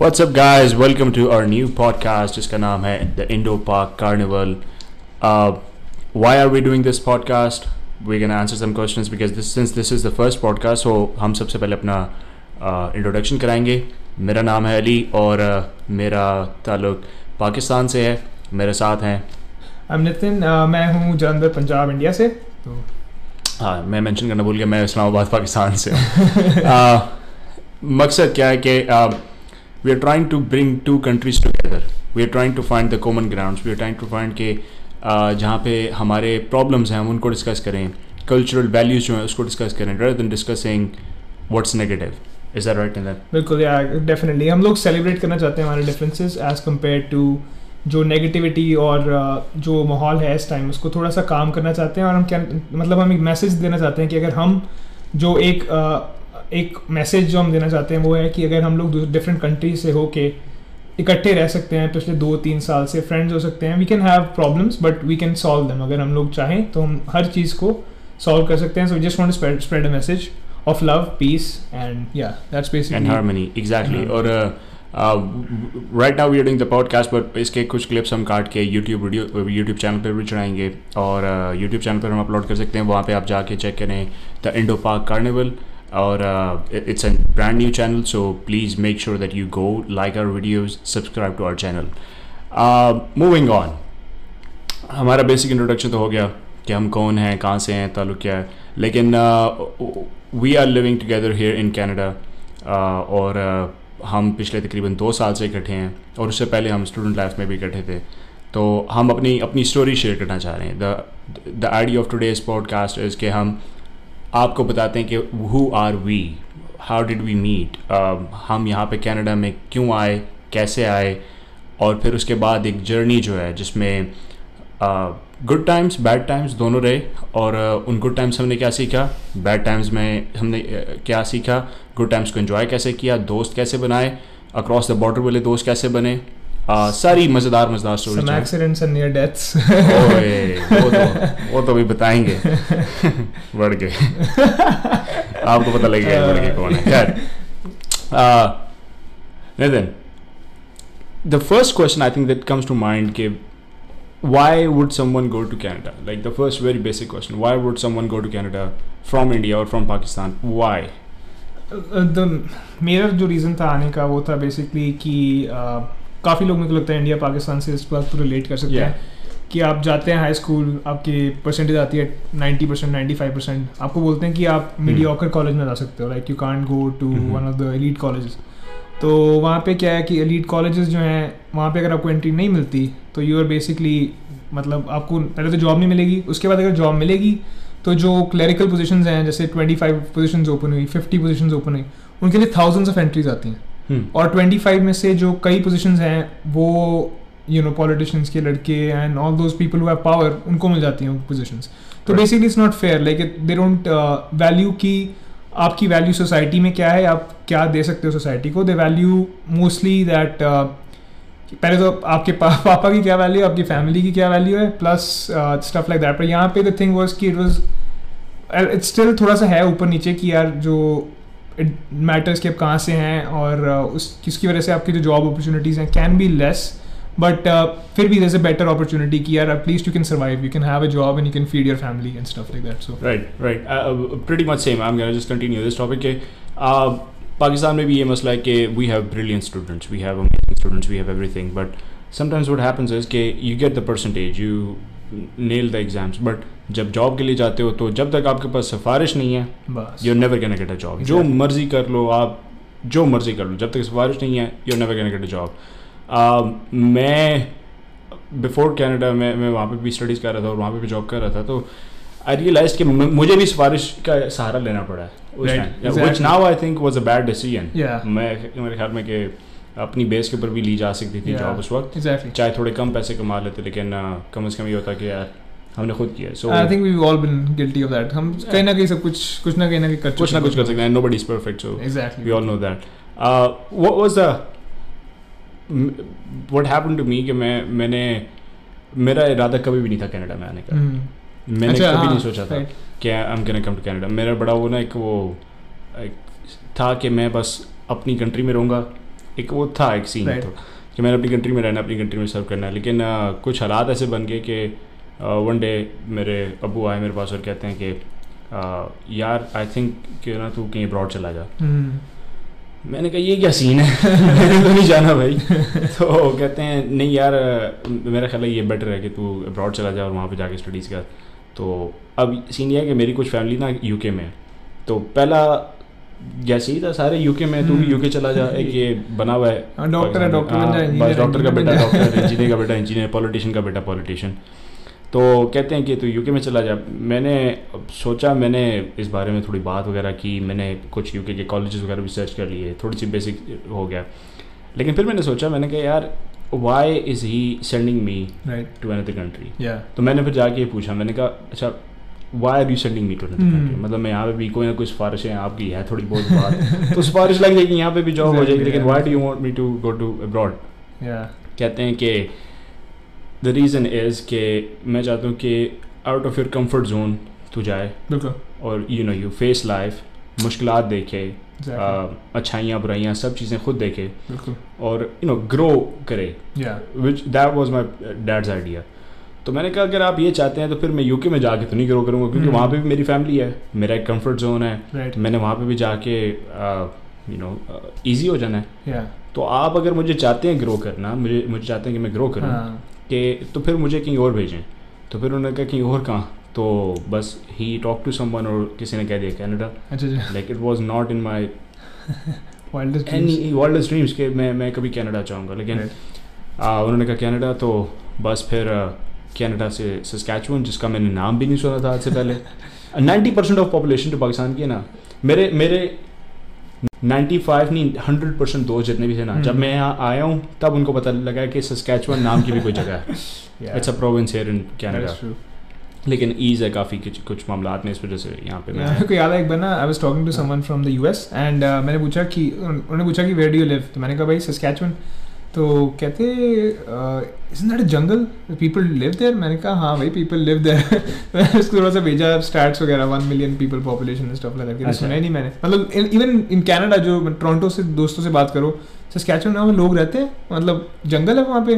What's up, guys? Welcome to our new podcast. जिसका नाम है The Indo Park Carnival. Uh, why are we doing this podcast? We're gonna answer some questions because this since this is the first podcast, so हम सबसे पहले अपना introduction कराएँगे मेरा नाम है अली और uh, मेरा ताल्लुक पाकिस्तान से है मेरे साथ हैं I'm नितिन uh, मैं हूँ जलंधर पंजाब इंडिया से तो हाँ मैं मेंशन करना भूल गया मैं इस्लामाबाद पाकिस्तान से हूँ uh, मकसद क्या है कि we are trying to bring two countries together we are trying to find the common grounds we are trying to find के जहाँ पे हमारे प्रॉब्लम्स हैं हम उनको डिस्कस करें कल्चरल वैल्यूज़ जो हैं उसको डिस्कस करें then discussing what's negative is that right in that बिल्कुल या डेफिनेटली हम लोग सेलिब्रेट करना चाहते हैं हमारे डिफरेंसेस एज कंपेयर टू जो नेगेटिविटी और uh, जो माहौल है इस टाइम उसको थोड़ा सा काम करना चाहते हैं और हम क्या मतलब हम एक मैसेज देना चाहते हैं कि अगर हम जो एक uh, एक मैसेज जो हम देना चाहते हैं वो है कि अगर हम लोग डिफरेंट कंट्रीज़ से होके इकट्ठे रह सकते हैं पिछले दो तीन साल से फ्रेंड्स हो सकते हैं we can have problems but we can solve them अगर हम लोग चाहें तो हम हर चीज़ को सॉल्व कर सकते हैं। So just want to spread a message of love peace and and harmony. Exactly. Mhm. और uh, right now we are doing the इसके कुछ क्लिप्स हम काट के यूट्यूब वीडियो YouTube चैनल पर भी चढ़ाएँगे। और यूट्यूब चैनल पर हम अपलोड कर सकते हैं। वहाँ पे आप जाके चेक करें द इंडो पार्क कार्निवल और it's a brand new channel so please make sure that you go like our videos subscribe to our channel moving on हमारा बेसिक इंट्रोडक्शन तो हो गया कि हम कौन हैं कहाँ से हैं ताल्लुक क्या है। लेकिन we are living together here in Canada और uh, हम पिछले तकरीबन दो साल से इकट्ठे हैं और उससे पहले हम स्टूडेंट लाइफ में भी इकट्ठे थे। तो हम अपनी अपनी स्टोरी शेयर करना चाह रहे हैं। The the idea of today's podcast is कि हम आपको बताते हैं कि who are we how did we meet हम यहाँ पे कनाडा में क्यों आए? कैसे आए? और फिर उसके बाद एक जर्नी जो है जिसमें गुड टाइम्स बैड टाइम्स दोनों रहे। और uh, उन गुड टाइम्स हमने क्या सीखा? बैड टाइम्स में हमने uh, क्या सीखा? गुड टाइम्स को एंजॉय कैसे किया? दोस्त कैसे बनाए? अक्रॉस द बॉर्डर वाले दोस्त कैसे बने? Uh, सारी मज़ेदार मज़ेदार some story accidents and near deaths. वो तो वो तो अभी बताएँगे बढ़ गए आपको पता लगेगा बढ़ गए कौन है खैर uh, Nitin the first question I think that comes to mind कि why would someone go to Canada like the first very basic question why would someone go to Canada from India or from Pakistan why Uh, the मेरा जो reason था आने का वो था basically कि काफ़ी लोग मेरे को लगता है इंडिया पाकिस्तान से इस बात को रिलेट कर सकते Yeah. हैं कि आप जाते हैं हाई स्कूल आपकी परसेंटेज आती है 90 परसेंट नाइन्टी फाइव परसेंट आपको बोलते हैं कि आप मीडियोकर कॉलेज में जा सकते हो like you can't go to. One of the elite colleges तो वहाँ पे क्या है कि एलीट कॉलेजेस जो हैं वहाँ पे अगर आपको एंट्री नहीं मिलती तो यू आर बेसिकली मतलब आपको पहले तो जॉब नहीं मिलेगी उसके बाद अगर जॉब मिलेगी तो जो क्लरिकल पोजीशंस हैं जैसे 25 पोजीशंस ओपन हुई 50 पोजीशंस ओपन हुई उनके लिए थाउजेंड्स ऑफ़ एंट्रीज आती हैं hmm. और 25 में से जो कई पोजीशंस हैं वो यू नो पॉलिटिशियंस के लड़के and all those people who have power उनको मिल जाती हैं वो पोजीशंस तो. Basically it's not fair like they don't value की आपकी वैल्यू सोसाइटी में क्या है आप क्या दे सकते हो सोसाइटी को? दे वैल्यू मोस्टली दैट पहले तो आपके पा, पापा की क्या वैल्यू है आपकी फैमिली की क्या वैल्यू है प्लस स्टफ़ लाइक दैट पर यहाँ पे द थिंग वाज कि इट वाज इट्स स्टिल थोड़ा सा है ऊपर नीचे कि यार जो इट मैटर्स कि आप कहाँ से हैं और uh, उस, किसकी वजह से आपकी जो जॉब अपॉर्चुनिटीज़ हैं कैन बी लेस बट फिर भी जैसे बेटर अपॉर्चुनिटी की यार at least you can survive you can have a job and you can feed your family and stuff like that so right right pretty much same I am just continue this topic के पाकिस्तान में भी ये मसला है कि we have brilliant students we have amazing students we have everything but sometimes what happens is के you get the percentage you nail the exams, but जब job के लिए जाते हो तो जब तक आपके पास सिफारिश नहीं है you never gonna get a job. जो मर्ज़ी कर लो आप जो मर्ज़ी कर लो जब तक सिफारिश नहीं है you gonna get a job. Uh, मैं बिफोर कैनेडा में मैं वहाँ पे भी स्टडीज़ कर रहा था और वहाँ पे भी जॉब कर रहा था तो आई रियलाइज़ कि मुझे भी सिफारिश का सहारा लेना पड़ा है now I think was a bad decision मैं मेरे ख्याल में कि अपनी बेस के ऊपर भी ली जा सकती थी Yeah. जॉब उस वक्त। चाहे थोड़े कम पैसे कमा लेते लेकिन कम से कम ये होता कि यार हमने खुद किया so I think we all been guilty of that हम कहीं ना कहीं सब कुछ कुछ ना कहीं ना कहीं कर कुछ ना कुछ कर सकते हैं nobody is perfect so exactly all know that. Uh, what was the what happened to me कि मैं मैंने मेरा इरादा कभी भी नहीं था कनाडा में आने का। मैंने अच्छा, कभी हाँ, नहीं सोचा था कि I am gonna come to Canada मेरा बड़ा वो ना एक वो एक था कि मैं बस अपनी कंट्री में रहूँगा एक वो था एक सीन Right. तो कि मैंने अपनी कंट्री में रहना अपनी कंट्री में सर्व करना है। लेकिन आ, कुछ हालात ऐसे बन गए कि वन डे मेरे अबू आए मेरे पास और कहते हैं कि यार आई थिंक कि ना तू कहीं अब्रॉड चला जा। हम्म, मैंने कहा ये क्या सीन है? मैंने तो नहीं जाना भाई। तो कहते हैं नहीं यार मेरा ख्याल है ये बेटर है कि तू अब्रॉड चला जा और वहाँ पे जाके स्टडीज़ कर। तो अब सीन ये है कि मेरी कुछ फैमिली ना यूके में है। तो पहला जैसे ही था सारे यूके में तू भी हम्म। यूके चला जा एक ये बना हुआ है। हाँ, डॉक्टर है, डॉक्टर बन हाँ, जा, बस इंजीनियर, डॉक्टर का बेटा डॉक्टर इंजीनियर का बेटा इंजीनियर पॉलिटिशियन का बेटा पॉलिटिशियन तो कहते हैं कि तू यूके में चला जा। मैंने सोचा मैंने इस बारे में थोड़ी बात वगैरह की मैंने कुछ यूके के कॉलेजेस वगैरह भी सर्च कर लिए थोड़ी सी बेसिक हो गया। लेकिन फिर मैंने सोचा मैंने कहा यार why is he sending me to another country तो मैंने फिर जाके पूछा मैंने कहा अच्छा why are you sending me to another. Country मतलब मैं यहाँ पे भी कोई ना कोई सिफारिशें आपकी है थोड़ी बहुत बात। तो सिफारिश लग जाएगी यहाँ पे भी जॉब हो जाएगी लेकिन. Why do you want me to go to abroad कहते हैं कि द रीज़न इज़ कि मैं चाहता हूँ कि out of your comfort zone तू जाए। बिल्कुल। और you know you face life मुश्किल देखे अच्छाइयाँ बुराइयाँ सब चीज़ें खुद देखे। और यू नो ग्रो करे। Which that was my dad's idea तो मैंने कहा अगर आप ये चाहते हैं तो फिर मैं यूके में जाके तो नहीं ग्रो करूँगा क्योंकि हम्म। वहाँ पे भी मेरी फैमिली है मेरा एक कंफर्ट जोन है। राइट मैंने वहाँ पे भी जाके यू नो इजी हो जाना है। या तो आप अगर मुझे चाहते हैं ग्रो करना मुझे मुझे चाहते हैं कि मैं ग्रो करूँ हाँ। कि तो फिर मुझे कहीं और भेजें। तो फिर उन्होंने कहा कहीं और कहाँ? तो बस ही टॉक टू समवन और किसी ने कह दिया Canada like it was not in my wildest world dreams के मैं मैं कभी कनाडा चाहूँगा लेकिन आ, उन्होंने कहा कनाडा तो बस फिर कनाडा से सस्कैचुअन जिसका मैंने नाम भी नहीं सुना था आज से पहले। नाइन्टी परसेंट ऑफ़ पॉपुलेशन जो पाकिस्तान की है ना। मेरे मेरे 95 नहीं 100 परसेंट दोस्त जितने भी थे ना। जब हम्म। मैं यहाँ आया हूँ तब उनको पता लगा कि सस्कैचुअन नाम की भी कोई जगह है। It's a province here in Canada लेकिन ईज है काफ़ी कुछ कुछ मामला में इस वजह से यहाँ पे मैं को याद है एक बार ना I was talking to someone from the US and मैंने पूछा कि उन्होंने पूछा कि वेयर डू यू लिव तो मैंने कहा भाई सस्कैचुअन तो कहते is that a jungle people live there मैंने कहा हाँ भाई पीपल लिव देयर मैंने उसको थोड़ा सा भेजा स्टैट्स वगैरह one million people population stuff that अच्छा। सुना ही नहीं मैंने। मतलब इवन इन कनाडा जो टोरंटो से दोस्तों से बात करो सस्कैचुअन में लोग रहते हैं? मतलब जंगल है वहाँ पे?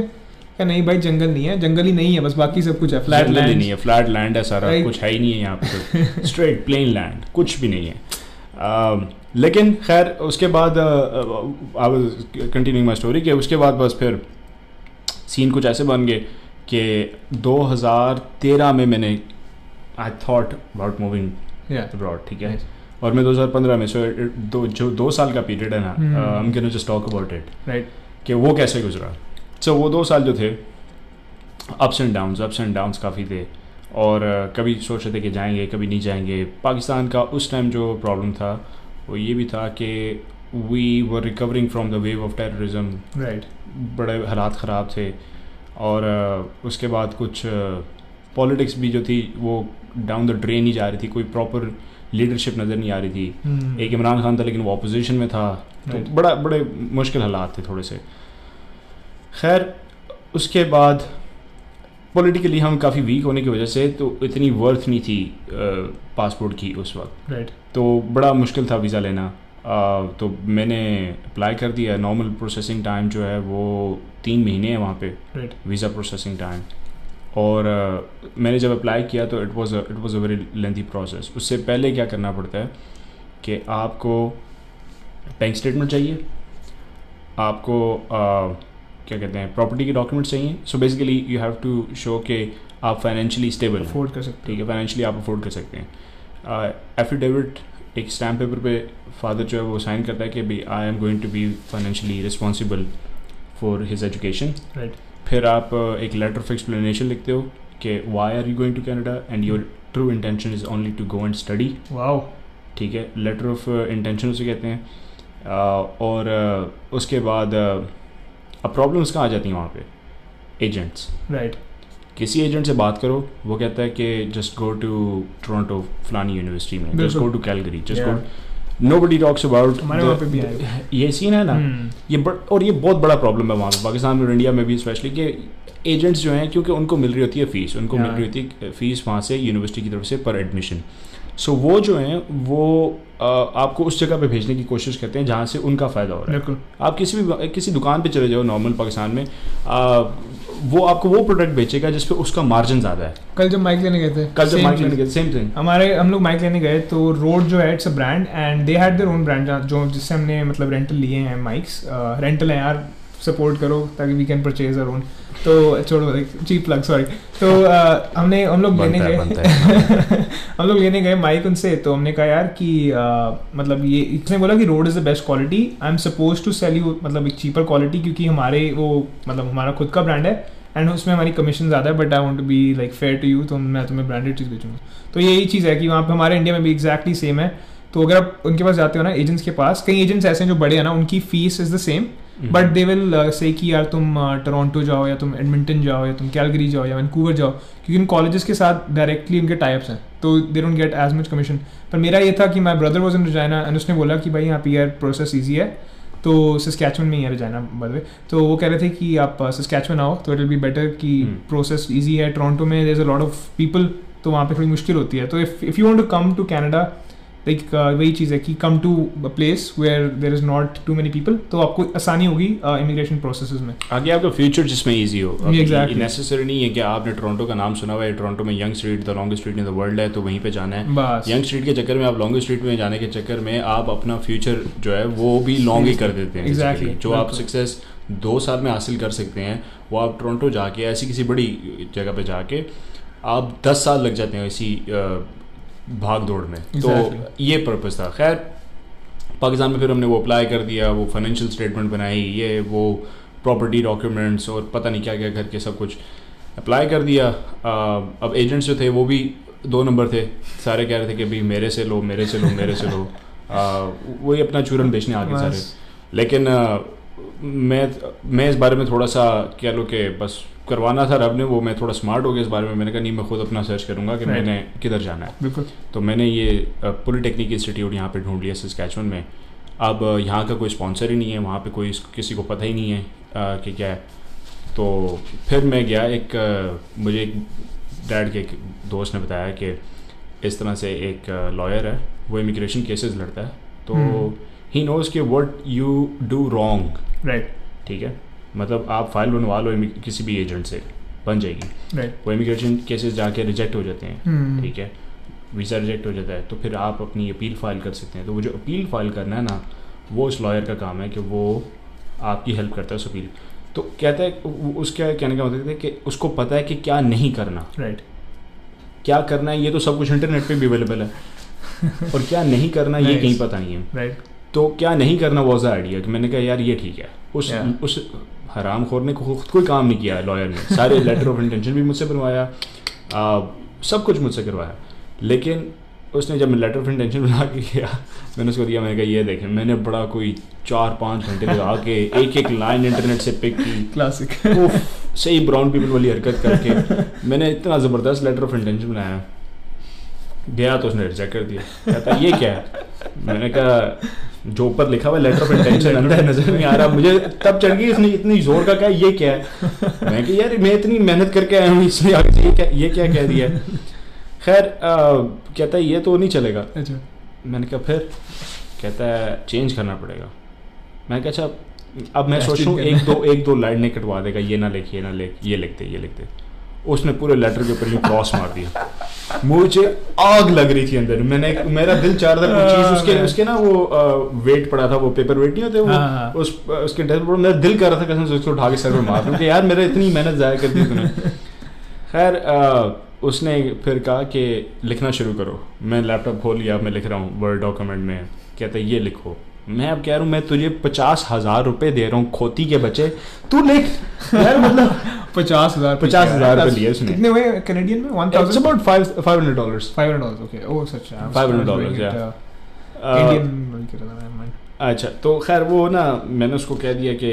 क्या नहीं भाई जंगल नहीं है जंगल ही नहीं है बस बाकी सब कुछ है फ्लैट लैंड नहीं है फ्लैट लैंड है सारा कुछ है ही नहीं है यहाँ पे स्ट्रेट प्लेन लैंड कुछ भी नहीं है। Um, लेकिन खैर उसके बाद I was continuing my story कि उसके बाद बस फिर सीन कुछ ऐसे बन गए कि 2013 में मैंने I thought about moving abroad ठीक है? और मैं 2015 में सो दो जो दो साल का पीरियड है ना. I am gonna just talk about it right कि वो कैसे गुजरा। सो वो दो साल जो थे ups and downs ups and downs काफ़ी थे और कभी सोच रहे थे कि जाएँगे कभी नहीं जाएँगे। पाकिस्तान का उस टाइम जो प्रॉब्लम था वो ये भी था कि we were recovering from the wave of terrorism right बड़े हालात ख़राब थे। और उसके बाद कुछ पॉलिटिक्स भी जो थी वो डाउन द ड्रेन ही जा रही थी। कोई प्रॉपर लीडरशिप नज़र नहीं आ रही थी। Hmm. एक इमरान खान था लेकिन वो अपोजिशन में था। right. तो बड़ा बड़े मुश्किल हालात थे थोड़े से। खैर उसके बाद पॉलिटिकली हम काफ़ी वीक होने की वजह से तो इतनी वर्थ नहीं थी पासपोर्ट की उस वक्त। Right right. तो बड़ा मुश्किल था वीज़ा लेना। अ, तो मैंने अप्लाई कर दिया। नॉर्मल प्रोसेसिंग टाइम जो है वो तीन महीने हैं वहाँ पे। राइट वीज़ा प्रोसेसिंग टाइम और अ, मैंने जब अप्लाई किया तो it was it was a very lengthy process उससे पहले क्या करना पड़ता है कि आपको बैंक स्टेटमेंट चाहिए। आपको अ, क्या कहते हैं प्रॉपर्टी के डॉक्यूमेंट्स चाहिए। So basically you have to show कि आप फाइनेंशियली स्टेबल अफोर्ड कर सकते ठीक है फाइनेंशियली आप अफोर्ड कर सकते हैं। एफिडेविट एक स्टैम्प पेपर पे फादर जो है वो साइन करता है कि भाई I am going to be financially responsible for his education right फिर आप uh, एक लेटर ऑफ़ एक्सप्लेनेशन लिखते हो कि why are you going to Canada and your true intention is only to go and study wow ठीक है letter of intention उसे कहते हैं। Uh, और uh, उसके बाद uh, अब प्रॉब्लम्स कहाँ आ जाती हैं वहाँ पे? एजेंट्स राइट किसी एजेंट से बात करो वो कहता है कि जस्ट गो टू टोरंटो फलानी यूनिवर्सिटी में just go to Calgary just go nobody talks about हमारे वहाँ पे भी आए ये सीन है ना? हम्म, ये बड़ और ये बहुत बड़ा प्रॉब्लम है वहाँ पे पाकिस्तान में और इंडिया में भी स्पेशली कि एजेंट्स जो हैं क्योंकि उनको मिल रही होती है फ़ीस उनको मिल हाँ। रही होती है फ़ीस वहाँ से यूनिवर्सिटी की तरफ़ से पर एडमिशन सो वो जो हैं वो आपको उस जगह पे भेजने की कोशिश करते हैं जहाँ से उनका फ़ायदा हो रहा है। आप किसी भी किसी दुकान पे चले जाओ नॉर्मल पाकिस्तान में आ, वो आपको वो प्रोडक्ट बेचेगा जिस पे उसका मार्जिन ज़्यादा है। कल जब माइक लेने गए थे कल जब माइक लेने गए सेम थिंग हमारे हम लोग माइक लेने गए तो रोड जो है it's a brand and they had their own brand जो जिससे हमने मतलब रेंटल लिए हैं माइक्स रेंटल है यार सपोर्ट करो ताकि we can purchase our own तो छोड़ो चीप प्लग सॉरी तो uh, हमने हम लोग लेने गए। हम लोग लेने गए माइक उनसे तो हमने कहा यार कि uh, मतलब ये इसने बोला कि Rode is the best quality I am suppose to sell you मतलब एक चीपर क्वालिटी क्योंकि हमारे वो मतलब हमारा खुद का ब्रांड है एंड उसमें हमारी कमीशन ज़्यादा है but I won't be like fair to you तो मैं तुम्हें ब्रांडेड चीज़ बेचूँगा. तो यही चीज़ है कि वहाँ पे हमारे इंडिया में भी एग्जैक्टली सेम है। तो अगर आप उनके पास जाते हो ना एजेंट्स के पास कई एजेंट्स ऐसे हैं जो बड़े हैं ना उनकी fees is the same hmm. But they will say कि यार तुम टोरंटो जाओ या तुम एडमिंटन जाओ या तुम कैलगरी जाओ या वैनकूवर जाओ क्योंकि उन कॉलेजेस के साथ डायरेक्टली उनके टाइप्स हैं तो they don't get as much commission पर मेरा ये था कि my brother was in Regina and उसने बोला कि भाई यहाँ पी आर प्रोसेस ईजी है तो सस्कैचमन में ही है रजाना द तो वो कह रहे थे कि आप सस्कैचमन आओ तो इट विल बी बेटर कि. प्रोसेस ईजी है टोरंटो में there is a lot of people तो वहाँ पे थोड़ी मुश्किल होती है तो if if you want to come to Canada like वही चीज़ है कि come to a place where there is not too many people तो आपको आसानी होगी इमिग्रेशन प्रोसेस में। आगे आपका फ्यूचर जिसमें ईजी हो। Exactly. नेसेसरी नहीं है कि आपने टोरंटो का नाम सुना हुआ है टोरंटो में Yonge Street the longest street in the world है तो वहीं पे जाना है। यंग स्ट्रीट के चक्कर में आप लॉन्गेस्ट स्ट्रीट में जाने के चक्कर में आप अपना फ्यूचर जो है वो भी लॉन्ग ही कर देते हैं। Exactly, जो आप सक्सेस दो साल में हासिल कर सकते हैं वो आप टोरंटो जाके ऐसी किसी बड़ी जगह पे जाके आप दस साल लग जाते हैं इसी भाग दौड़ में Exactly. तो ये पर्पज़ था। खैर पाकिस्तान में फिर हमने वो अप्लाई कर दिया वो फाइनेंशियल स्टेटमेंट बनाई ये वो प्रॉपर्टी डॉक्यूमेंट्स और पता नहीं क्या क्या करके सब कुछ अप्लाई कर दिया। आ, अब एजेंट्स जो थे वो भी दो नंबर थे। सारे कह रहे थे कि भाई मेरे से लो मेरे से लो मेरे से लो। वही अपना चूरन बेचने आ बस। सारे। लेकिन आ, मैं मैं इस बारे में थोड़ा सा कह लो कि बस करवाना था रब ने वो मैं थोड़ा स्मार्ट हो गया इस बारे में। मैंने कहा नहीं मैं खुद अपना सर्च करूँगा कि. मैंने किधर जाना है। बिल्कुल। तो मैंने ये पॉलिटेक्निक इंस्टीट्यूट यहाँ पे ढूंढ लिया सस्कैचुअन में। अब यहाँ का कोई स्पॉन्सर ही नहीं है वहाँ पे कोई किसी को पता ही नहीं है अ, कि क्या है। तो फिर मैं गया एक मुझे एक डैड के एक दोस्त ने बताया कि इस तरह से एक लॉयर है वो इमिग्रेशन केसेस लड़ता है। तो हम्म। ही नोज़ कि what you do wrong right ठीक है? मतलब आप फ़ाइल बनवा लो किसी भी एजेंट से बन जाएगी। राइट वो इमिग्रेशन केसेस जाके रिजेक्ट हो जाते हैं हम्म। ठीक है? वीज़ा रिजेक्ट हो जाता है तो फिर आप अपनी अपील फ़ाइल कर सकते हैं। तो वो जो अपील फ़ाइल करना है ना वो उस लॉयर का काम है कि वो आपकी हेल्प करता है उस अपील तो कहता है उसका कहने का मतलब है कि उसको पता है कि क्या नहीं करना। Right right. क्या करना है ये तो सब कुछ इंटरनेट पे भी अवेलेबल है। और क्या नहीं करना ये Nice. कहीं पता नहीं है। राइट तो क्या नहीं करना वॉज़ द आइडिया कि मैंने कहा यार ये ठीक है। उस Yeah. उस हराम खोर ने खुद कोई काम नहीं किया लॉयर ने। सारे लेटर ऑफ़ इंटेंशन भी मुझसे बनवाया सब कुछ मुझसे करवाया। लेकिन उसने जब मैं लेटर ऑफ़ इंटेंशन बना के किया मैंने उसको दिया मैंने कहा ये देखें मैंने बड़ा कोई चार पाँच घंटे लगा के एक एक लाइन इंटरनेट से पिक की। क्लासिक सही ब्राउन पीपल वाली हरकत करके मैंने इतना ज़बरदस्त लेटर ऑफ़ इंटेंशन बनाया। गया तो उसने रिजेक्ट कर दिया। कहता ये क्या है? मैंने कहा जो ऊपर लिखा हुआ लेटर ऑफ़ इंटेंशन अंदर नज़र नहीं आ रहा। मुझे तब चढ़ गई इसने इतनी ज़ोर का क्या ये क्या है? मैं कि यार मैं इतनी मेहनत करके आया हूँ इसमें आगे से ये क्या ये क्या कह दिया? खैर कहता है ये तो नहीं चलेगा। अच्छा। मैंने कहा फिर? कहता है चेंज करना पड़ेगा। मैंने कहा अच्छा अब मैं सोच रहा हूँ एक दो एक दो लाइन नहीं कटवा देगा ये ना लिख ये ना लिख ये लिख दे ये लिख दे। उसने पूरे लेटर के ऊपर क्रॉस मार दिया। मुझे आग लग रही थी अंदर। मैंने मेरा दिल चाह रहा था कोई चीज़ उसके हाँ, उसके ना वो वेट पड़ा था वो पेपर वेट नहीं होते वो हाँ, हाँ। उस उसके डेस्क पर मेरा दिल कर रहा था कसम उसको उठा के सर पर मार दूँ कि यार मेरा इतनी मेहनत ज़ाया कर दी तूने। खैर उसने फिर कहा कि लिखना शुरू करो। मैं लैपटॉप खोल लिया मैं लिख रहा हूँ वर्ड डॉक्यूमेंट में। कहते ये लिखो। मैं अब कह रहा हूँ मैं तुझे पचास हज़ार रुपए दे रहा हूँ खोती के बच्चे तू लिख यार मतलब पचास हज़ार पे 50,000 किया है। रुपए लिए उसने। कितने हुए कैनेडियन में? One thousand about five five hundred dollars five hundred dollar okay oh सच है। 500 dollars, yeah. इंडियन अच्छा तो खैर वो ना मैंने उसको कह दिया कि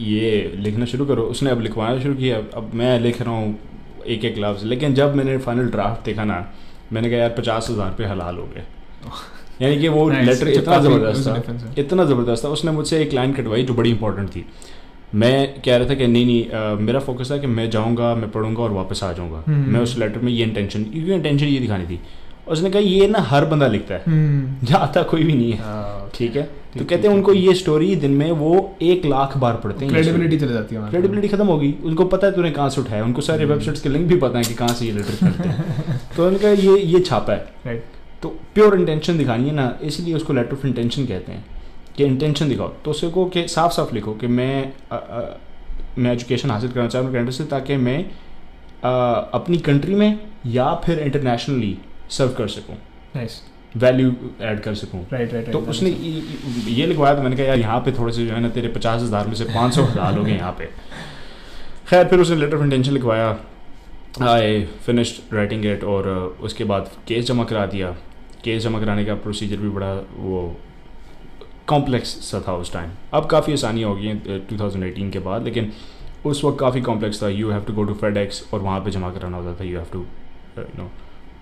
ये लिखना शुरू करो। उसने अब लिखवाना शुरू किया। अब मैं लिख रहा हूँ एक एक लफ्ज़ लेकिन जब मैंने फाइनल ड्राफ्ट देखा ना मैंने कहा यार पचास हज़ार रुपये हलाल हो गए। यानी कि वो लेटर इतना ज़बरदस्त था। इतना ज़बरदस्त था। उसने मुझसे एक लाइन कटवाई जो बड़ी इंपॉर्टेंट थी। मैं कह रहा था कि नहीं नहीं अ, मेरा फोकस था कि मैं जाऊँगा मैं पढ़ूँगा और वापस आ जाऊँगा। हम्म। मैं उस लेटर में ये इंटेंशन क्योंकि इंटेंशन ये दिखानी थी। उसने कहा ये ना हर बंदा लिखता है। हम्म। जाता कोई भी नहीं है। हाँ, ठीक है? तो कहते हैं उनको ये स्टोरी दिन में वो एक लाख बार पढ़ते हैं। क्रेडिबिलिटी चली जाती है क्रेडिबिलिटी खत्म होगी। उनको पता है तूने कहाँ से उठाया। उनको सारे हम्म। वेबसाइट्स के लिंक भी पता है कि कहाँ से ये लेटर करते हैं। तो उनका ये ये छापा है। राइट तो प्योर इंटेंशन दिखानी है ना इसलिए उसको लेटर ऑफ़ इंटेंशन कहते हैं कि इंटेंशन दिखाओ। तो उसको को कि साफ़ साफ़ लिखो कि मैं अ, अ, मैं एजुकेशन हासिल करना चाह रहा हूँ कैनेडा से ताकि मैं अ, अपनी कंट्री में या फिर इंटरनेशनली सर्व कर सकूँ। नाइस वैल्यू ऐड कर सकूँ। राइट राइट तो उसने ये- लिखवाया तो मैंने कहा यार यहाँ पे थोड़े से जो है ना तेरे पचास हज़ार में से पाँच सौ हज़ार लोग गए यहाँ पे। खैर फिर उसने लेटर ऑफ़ इंटेंशन लिखवाया आई फिनिश्ड राइटिंग इट और उसके बाद केस जमा करा दिया। केस जमा कराने का प्रोसीजर भी बड़ा वो कॉम्प्लेक्स सा था उस टाइम अब काफ़ी आसानियाँ हो गई हैं टू थाउज़ेंड एटीन के बाद, लेकिन उस वक्त काफ़ी कॉम्प्लेक्स था। You have to go to FedEx और वहाँ पे जमा कराना होता था। You have to no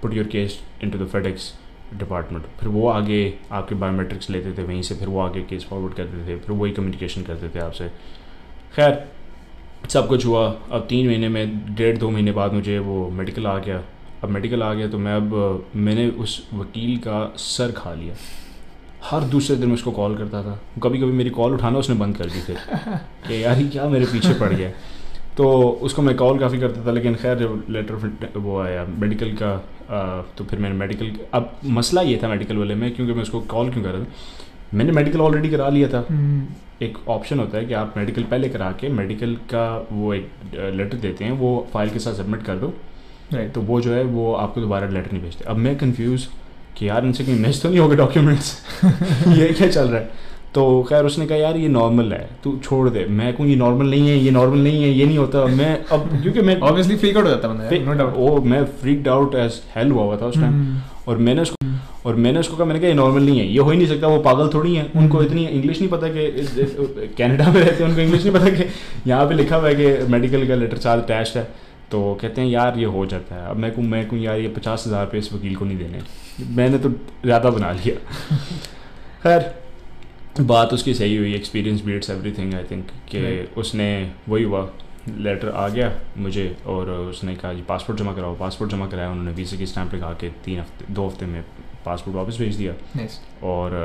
put your case into the FedEx department फिर वो आगे आपके बायोमेट्रिक्स लेते थे वहीं से, फिर वो आगे केस फॉरवर्ड करते थे, फिर वही कम्युनिकेशन करते थे आपसे। खैर, सब कुछ हुआ। अब तीन महीने में, डेढ़ दो महीने बाद मुझे वो मेडिकल आ गया। अब मेडिकल आ गया तो मैं अब मैंने उस वकील का सर खा लिया। हर दूसरे दिन मैं उसको कॉल करता था। कभी कभी मेरी कॉल उठाना उसने बंद कर दी फिर। कि यार ये क्या मेरे पीछे पड़ गया। तो उसको मैं कॉल काफ़ी करता था लेकिन खैर जब लेटर वो आया मेडिकल का आ, तो फिर मैंने मेडिकल अब मसला ये था मेडिकल वाले में क्योंकि मैं उसको कॉल क्यों कर रहा था मैंने मेडिकल ऑलरेडी करा लिया था। हम्म, एक ऑप्शन होता है कि आप मेडिकल पहले करा के मेडिकल का वो एक लेटर देते हैं वो फ़ाइल के साथ सबमिट कर दो। राइट तो वो जो है वो आपको दोबारा लेटर नहीं भेजते। अब मैं कंफ्यूज कि यार इनसे कहीं मिस तो नहीं होगा डॉक्यूमेंट्स ये क्या चल रहा है? तो खैर उसने कहा यार ये नॉर्मल है तू छोड़ दे। मैं कहूँ ये नॉर्मल नहीं है ये नॉर्मल नहीं है ये नहीं होता। मैं अब क्योंकि मैं ऑब्वियसली फ्रीक आउट हो जाता बंदा नो डाउट वो मैं फ्रीक्ड आउट एज हेल हुआ हुआ था उस टाइम और मैंने उसको और मैंने उसको कहा मैंने कहा ये नॉर्मल नहीं है ये हो ही नहीं सकता वो पागल थोड़ी है। उनको हम्म। इतनी इंग्लिश नहीं पता कि कनाडा में रहते हैं उनको इंग्लिश नहीं पता कि यहाँ पे लिखा हुआ है कि मेडिकल का लेटर साथ अटैच्ड है। तो कहते हैं यार ये हो जाता है। अब मैं कहूँ मैं कहूँ यार ये पचास हज़ार रुपये इस वकील को नहीं देने मैंने तो ज़्यादा बना लिया। खैर बात उसकी सही हुई experience beats everything I think कि उसने वही हुआ लेटर आ गया मुझे और उसने कहा जी पासपोर्ट जमा कराओ पासपोर्ट जमा कराया उन्होंने वीज़े की स्टैंप लगा के तीन हफ़्ते दो हफ़्ते में पासपोर्ट वापस भेज दिया और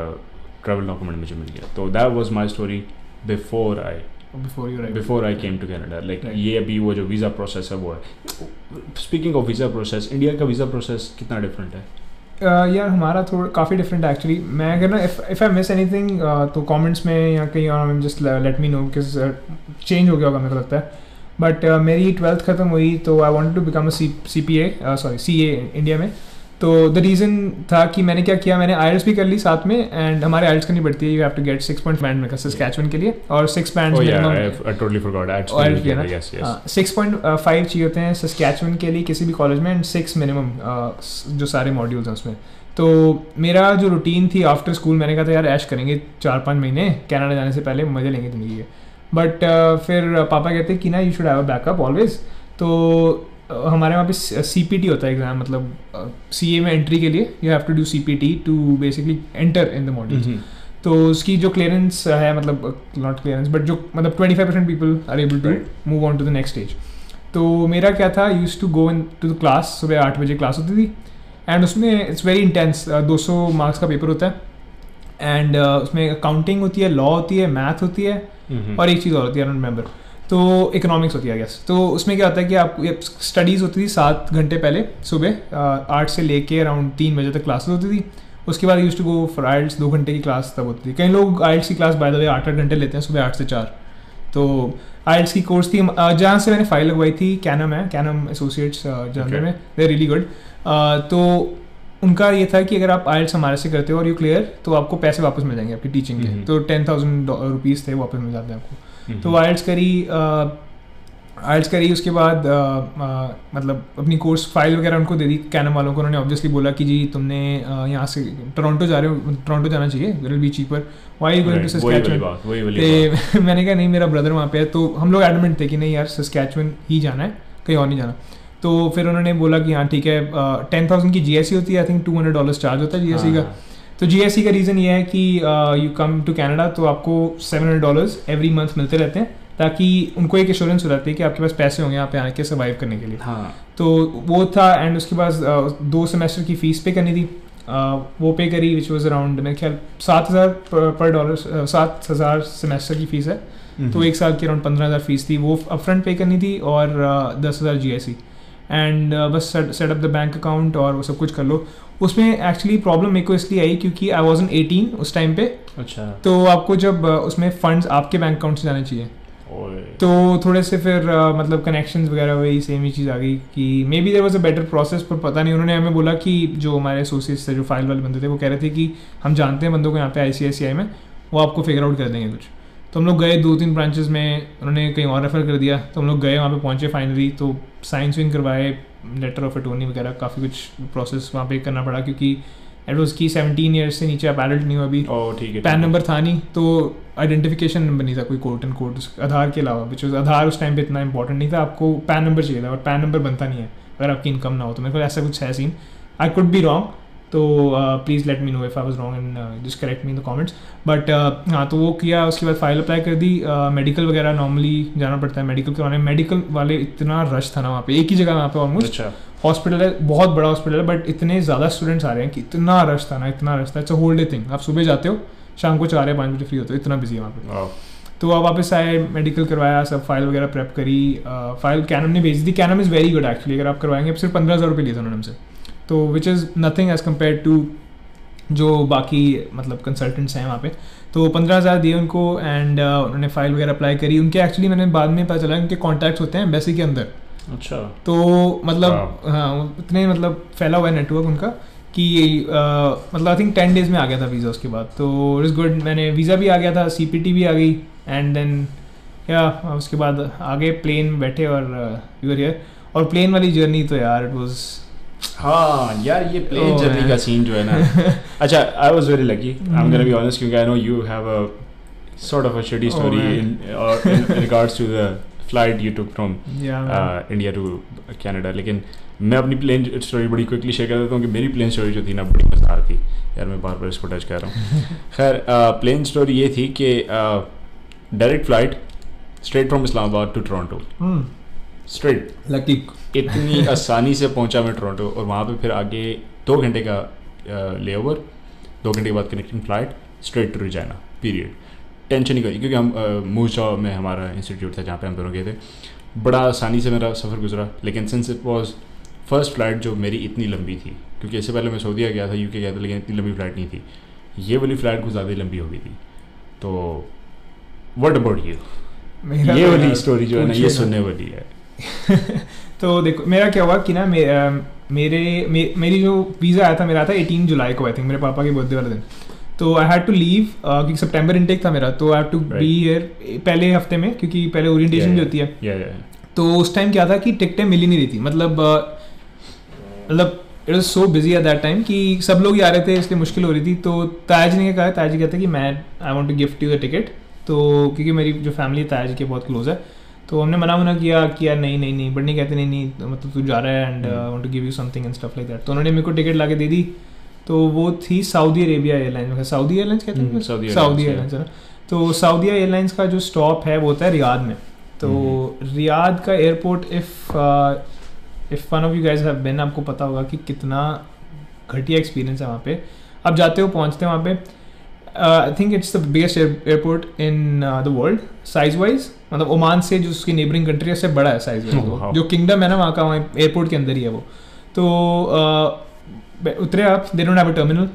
ट्रैवल डॉक्यूमेंट मुझे मिल गया। तो that was my story before I before you right before I came to Canada like ये अभी वो जो वीज़ा प्रोसेस है वो है। Speaking of visa process India का वीज़ा प्रोसेस कितना डिफरेंट है? Uh, यार हमारा थोड़ा काफ़ी डिफरेंट है एक्चुअली मैं अगर ना इफ़ आई मिस एनीथिंग तो कमेंट्स में या कहीं और just let me know because change हो गया होगा मेरे को लगता है। बट uh, मेरी ट्वेल्थ ख़त्म हुई तो I wanted to become a C P A sorry C A India में। तो द रीज़न था कि मैंने क्या किया मैंने आयल्स भी कर ली साथ में एंड हमारे आयल्स करनी पड़ती है। You have to get six point band में सस्कैचुअन के लिए। और six band I totally forgot. I किया ना? सिक्स पॉइंट फाइव चाहिए होते हैं सस्कैचुअन के लिए किसी भी कॉलेज में एंड सिक्स मिनिमम जो सारे मॉड्यूल्स हैं उसमें। तो मेरा जो रूटीन थी आफ्टर स्कूल मैंने कहा था यार ऐश करेंगे चार पाँच महीने कनाडा जाने से पहले मज़े लेंगे ज़िंदगी के। बट फिर पापा कहते कि ना you should have a backup always तो uh, हमारे वहाँ पे सी पी टी होता है एग्ज़ाम मतलब सी ए में एंट्री के लिए you have to do C P T to basically enter in the Mhm. तो उसकी जो क्लियरेंस है मतलब नॉट क्लियरेंस बट जो मतलब twenty five percent people are able to move on to the next stage तो मेरा क्या था use to go into the class सुबह आठ बजे क्लास होती थी एंड उसमें इट्स वेरी इंटेंस दो सौ मार्क्स का पेपर होता है एंड उसमें अकाउंटिंग होती है लॉ होती है मैथ होती है Mhm. और एक चीज़ और होती है आई डोंट रिमेंबर तो इकोनॉमिक्स होती है गैस तो उसमें क्या होता है कि आप स्टडीज़ होती थी सात घंटे पहले सुबह आठ से लेके अराउंड तीन बजे तक क्लासेस होती थी उसके बाद use to go for IELTS दो घंटे की क्लास तब होती थी कई लोग आइल्स की क्लास बाय द वे आठ आठ घंटे लेते हैं सुबह आठ से चार तो आइल्स की कोर्स थी जहाँ से मैंने फ़ाइल लगवाई थी कैनम है कैनम एसोसिएट्स Okay. में दे रियली गुड तो उनका ये था कि अगर आप आइल्स हमारे से करते हो और यू क्लियर तो आपको पैसे वापस मिल जाएँगे आपकी टीचिंग के हम्म। तो टेन थाउज़ेंड रुपीज़ थे वापस मिल जाते हैं आपको. तो आइल्स करी आइल्स करी उसके बाद अ, अ, मतलब अपनी कोर्स फ़ाइल वगैरह उनको दे दी कैनम वालों को। उन्होंने ऑब्वियसली बोला कि जी तुमने यहाँ से टोरंटो जा रहे हो टोरंटो जाना चाहिए will be cheaper why going to. Saskatchewan मैंने कहा नहीं मेरा ब्रदर वहाँ पे है। तो हम लोग एडमिट थे कि नहीं यार सस्कैचुअन ही जाना है कहीं और नहीं जाना। तो फिर उन्होंने बोला कि हाँ ठीक है टेन थाउज़ेंड की जीएससी होती है I think two hundred dollars charge होता है जीएससी का। हाँ, तो जीएससी का रीज़न ये है कि यू कम टू कनाडा तो आपको seven hundred dollars every month मिलते रहते हैं ताकि उनको एक इंश्योरेंस हो जाती है कि आपके पास पैसे होंगे यहाँ पे आने के सर्वाइव करने के लिए। हाँ। तो वो था एंड उसके बाद अ, दो सेमेस्टर की फ़ीस पे करनी थी। अ, वो पे करी विच वॉज़ अराउंड मेरे ख्याल सात हज़ार पर डॉलर सात हज़ार सेमेस्टर की फ़ीस है। हम्म। तो एक साल की अराउंड पंद्रह हज़ार फ़ीस थी। वो अपफ्रंट पे करनी थी और दस हज़ार जी एंड बस set up the bank account और वो सब कुछ कर लो। उसमें एक्चुअली प्रॉब्लम मेरे को इसलिए आई क्योंकि आई वॉज़ एटीन उस टाइम पे। अच्छा। तो आपको जब उसमें फंड्स आपके बैंक अकाउंट से जाने चाहिए। तो थोड़े से फिर अ, मतलब कनेक्शन वगैरह वही सेम ही चीज़ आ गई कि maybe there was a better process पर पता नहीं उन्होंने हमें बोला कि जो हमारे एसोसिएट्स थे जो फ़ाइल वाले बंदे थे वो कह रहे थे कि हम जानते हैं बंदों को यहाँ पे ICICI में वो आपको फिगर आउट कर देंगे कुछ। तो हम लोग गए दो तीन ब्रांचेस में उन्होंने कहीं और रेफर कर दिया तो हम लोग गए वहाँ पे पहुँचे फाइनली तो साइंस विन करवाए लेटर ऑफ़ अटोनी वगैरह काफ़ी कुछ प्रोसेस वहाँ पे करना पड़ा क्योंकि एट वॉज़ की सेवनटीन ईयर्स से नीचे आप एडल्ट नहीं हो अभी। ओ ठीक है पैन नंबर था नहीं तो आइडेंटिफिकेशन नंबर नहीं था कोई कोर्ट एंड कोर्ट आधार के अलावा बिकॉज़ आधार उस टाइम पे इतना इंपॉर्टेंट नहीं था आपको पैन नंबर चाहिए था और पैन नंबर बनता नहीं है। अगर आपकी इनकम ना हो तो मेरे को ऐसा कुछ है scene I could be wrong तो please let me know if I was wrong and just correct me in the comments but हाँ तो वो किया उसके बाद फ़ाइल अप्लाई कर दी। मेडिकल वगैरह नॉर्मली जाना पड़ता है मेडिकल करवाने मेडिकल वाले इतना रश था ना वहाँ पे। एक ही जगह वहाँ पे ऑलमोस्ट अच्छा। हॉस्पिटल है बहुत बड़ा हॉस्पिटल है बट इतने ज़्यादा स्टूडेंट्स आ रहे हैं कि इतना रश था ना इतना रश था। It's a whole day thing आप सुबह जाते हो शाम को चार या पाँच बजे फ्री होते हो। इतना बिज़ी है वहाँ पे। तो अब वापस आए मेडिकल करवाया सब फ़ाइल वगैरह प्रेप करी। फ़ाइल कैनम ने भेज दी। CanAm is very good actually अगर आप करवाएँगे सिर्फ़ पंद्रह हज़ार रुपये लिए थे उन्होंने हमसे। तो which is nothing as compare to जो बाकी मतलब कंसल्टेंट्स हैं वहाँ पे। तो पंद्रह हज़ार दिए उनको एंड उन्होंने फ़ाइल वगैरह अप्लाई करी। उनके एक्चुअली मैंने बाद में पता चला उनके कॉन्टैक्ट्स होते हैं एम्बेसी के अंदर। अच्छा। तो मतलब हाँ इतने मतलब फैला हुआ है नेटवर्क उनका कि अ, मतलब आई थिंक टेन डेज़ में आ गया था वीज़ा उसके बाद। तो इट इज़ गुड मैंने वीज़ा भी आ गया था सीपीटी भी आ गई एंड देन या उसके बाद आगे प्लेन बैठे और यूर हियर और प्लेन वाली जर्नी तो यार इट वाज हाँ यार ये प्लेन Oh, जर्नी का सीन जो है ना। अच्छा I was very lucky I am gonna be honest क्योंकि I know you have a sort of a shitty Oh, story man. in or in regards to the flight you took from या uh, India लेकिन मैं अपनी plane story बड़ी quickly share कर देता हूँ कि मेरी प्लेन स्टोरी जो थी ना बड़ी मज़ेदार थी। यार मैं बार बार इसको टच कर रहा हूँ। खैर प्लेन स्टोरी ये थी कि direct flight straight from Islamabad to Toronto straight lucky इतनी आसानी से पहुँचा मैं टोरंटो और वहाँ पे फिर आगे दो घंटे का ले ओवर दो घंटे के बाद connecting flight straight to Regina period tension नहीं करी क्योंकि हम मूसा में हमारा इंस्टीट्यूट था जहाँ पे हम दोनों गए थे। बड़ा आसानी से मेरा सफ़र गुजरा लेकिन since it was first flight जो मेरी इतनी लंबी थी क्योंकि इससे पहले मैं सऊदीया गया था यूके गया था लेकिन इतनी लंबी फ़्लाइट नहीं थी। ये वाली फ़्लाइट कुछ ज़्यादा ही लंबी हो गई थी। तो वट अबाउट यू ये तो वाली स्टोरी जो है ना ये सुनने वाली है। तो देखो मेरा क्या हुआ कि ना मे, मेरे मे, मेरी जो वीज़ा आया था मेरा था 18 जुलाई को आई थिंक मेरे पापा के बर्थडे वाले दिन। तो आई हैड टू लीव क्योंकि सितंबर इनटेक था मेरा तो I have to be here पहले हफ़्ते में क्योंकि पहले ओरिएंटेशन Yeah, भी होती है। या या तो उस टाइम क्या था कि टिकटें मिल ही नहीं रही थी। मतलब मतलब it was so busy at that time कि सब लोग ही आ रहे थे इसलिए मुश्किल हो रही थी। तो ताज ने कहा ताज कहते कि मैं I want to gift you the ticket तो क्योंकि मेरी जो फैमिली ताज के बहुत क्लोज है। तो हमने मना मना किया कि यार नहीं नहीं नहीं बट नहीं कहते नहीं नहीं मतलब तू जा रहा है and hmm. Want to give you something and stuff like that तो उन्होंने मेरे को टिकट ला दे दी। तो वो थी Saudi Arabia airlines Saudi airlines कहते हम्म, हैं सऊदी सऊदी एयरलाइंस है ना? तो सऊदी एयरलाइंस का जो स्टॉप है वो होता है रियाद में। तो रियाद का airport if if one of you guys have been आपको पता होगा कि कितना घटिया एक्सपीरियंस है वहाँ पे। आप जाते हो पहुँचते हैं वहाँ पे। I think it's the biggest airport in the world size wise मतलब ओमान से जो उसकी नेबरिंग कंट्री है उससे बड़ा है साइज़ वाइज जो किंगडम है ना वहाँ का वहाँ एयरपोर्ट के अंदर ही है वो। तो uh, उतरे आप they don't have a terminal